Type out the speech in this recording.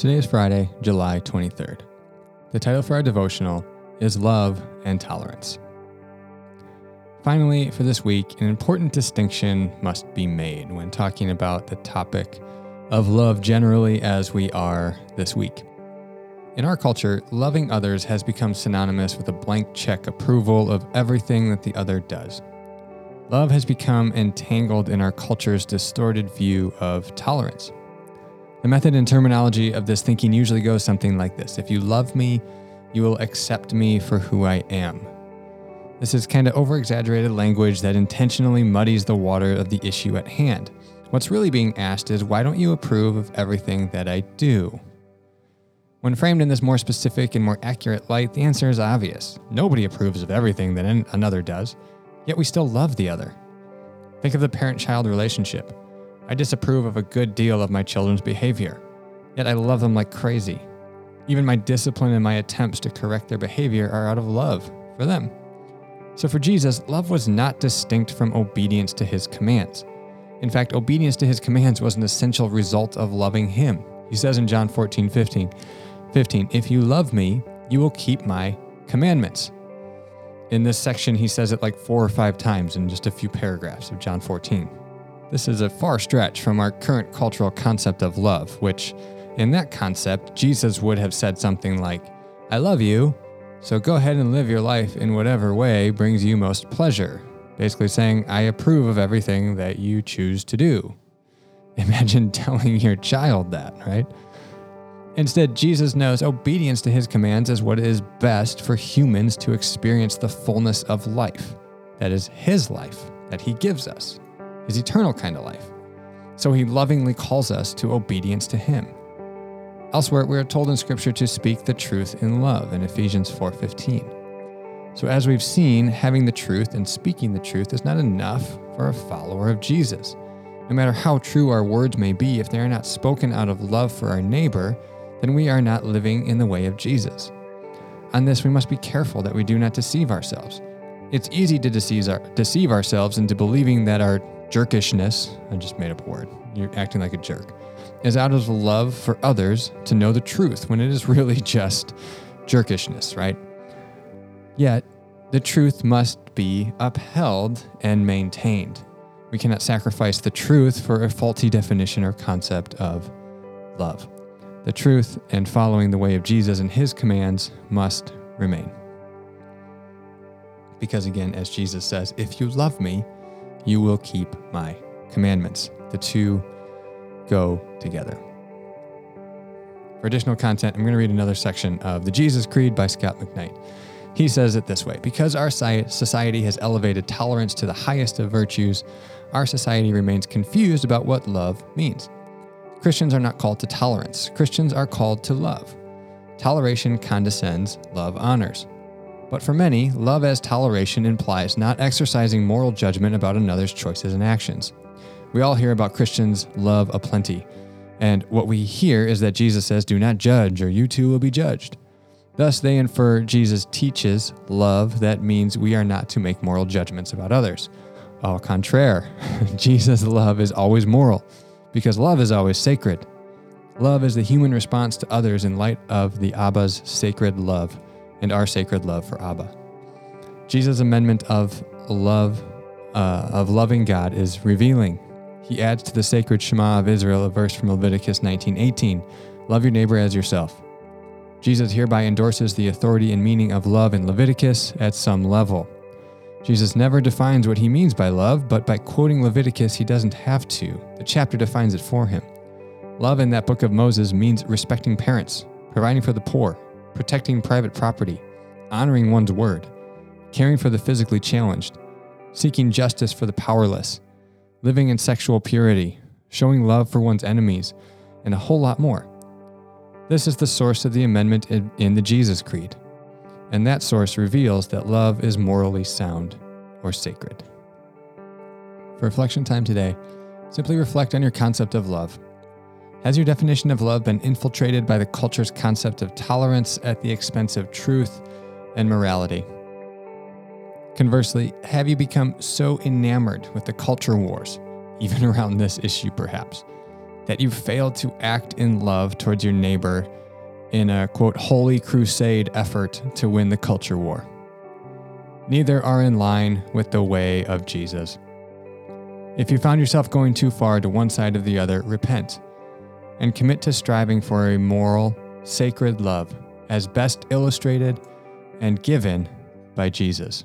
Today is Friday, July 23rd. The title for our devotional is Love and Tolerance. Finally, for this week, an important distinction must be made when talking about the topic of love generally as we are this week. In our culture, loving others has become synonymous with a blank check approval of everything that the other does. Love has become entangled in our culture's distorted view of tolerance. The method and terminology of this thinking usually goes something like this If you love me, you will accept me for who I am. This is kind of over exaggerated language that intentionally muddies the water of the issue at hand. What's really being asked is why don't you approve of everything that I do? When framed in this more specific and more accurate light, the answer is obvious. Nobody approves of everything that another does, yet we still love the other. Think of the parent child relationship. I disapprove of a good deal of my children's behavior, yet I love them like crazy. Even my discipline and my attempts to correct their behavior are out of love for them. So for Jesus, love was not distinct from obedience to his commands. In fact, obedience to his commands was an essential result of loving him. He says in John 14, 15, 15, If you love me, you will keep my commandments. In this section, he says it like four or five times in just a few paragraphs of John 14. This is a far stretch from our current cultural concept of love, which, in that concept, Jesus would have said something like, I love you, so go ahead and live your life in whatever way brings you most pleasure. Basically saying, I approve of everything that you choose to do. Imagine telling your child that, right? Instead, Jesus knows obedience to his commands is what is best for humans to experience the fullness of life. That is his life that he gives us his eternal kind of life. So he lovingly calls us to obedience to him. Elsewhere, we are told in scripture to speak the truth in love in Ephesians 4:15. So as we've seen, having the truth and speaking the truth is not enough for a follower of Jesus. No matter how true our words may be, if they are not spoken out of love for our neighbor, then we are not living in the way of Jesus. On this, we must be careful that we do not deceive ourselves. It's easy to deceive, our, deceive ourselves into believing that our jerkishness, I just made up a word, you're acting like a jerk, is out of love for others to know the truth when it is really just jerkishness, right? Yet, the truth must be upheld and maintained. We cannot sacrifice the truth for a faulty definition or concept of love. The truth and following the way of Jesus and his commands must remain. Because again, as Jesus says, if you love me, you will keep my commandments. The two go together. For additional content, I'm going to read another section of The Jesus Creed by Scot McKnight. He says it this way Because our society has elevated tolerance to the highest of virtues, our society remains confused about what love means. Christians are not called to tolerance, Christians are called to love. Toleration condescends, love honors. But for many, love as toleration implies not exercising moral judgment about another's choices and actions. We all hear about Christians' love aplenty. And what we hear is that Jesus says, Do not judge, or you too will be judged. Thus, they infer Jesus teaches love that means we are not to make moral judgments about others. Au contraire, Jesus' love is always moral, because love is always sacred. Love is the human response to others in light of the Abba's sacred love and our sacred love for Abba. Jesus' amendment of love, uh, of loving God, is revealing. He adds to the sacred Shema of Israel a verse from Leviticus 19:18, "Love your neighbor as yourself." Jesus hereby endorses the authority and meaning of love in Leviticus at some level. Jesus never defines what he means by love, but by quoting Leviticus, he doesn't have to. The chapter defines it for him. Love in that book of Moses means respecting parents, providing for the poor, protecting private property, honoring one's word, caring for the physically challenged, seeking justice for the powerless, living in sexual purity, showing love for one's enemies, and a whole lot more. This is the source of the amendment in the Jesus Creed, and that source reveals that love is morally sound or sacred. For reflection time today, simply reflect on your concept of love has your definition of love been infiltrated by the culture's concept of tolerance at the expense of truth and morality? Conversely, have you become so enamored with the culture wars, even around this issue perhaps, that you failed to act in love towards your neighbor in a quote holy crusade effort to win the culture war. Neither are in line with the way of Jesus. If you found yourself going too far to one side or the other, repent and commit to striving for a moral, sacred love as best illustrated and given by Jesus.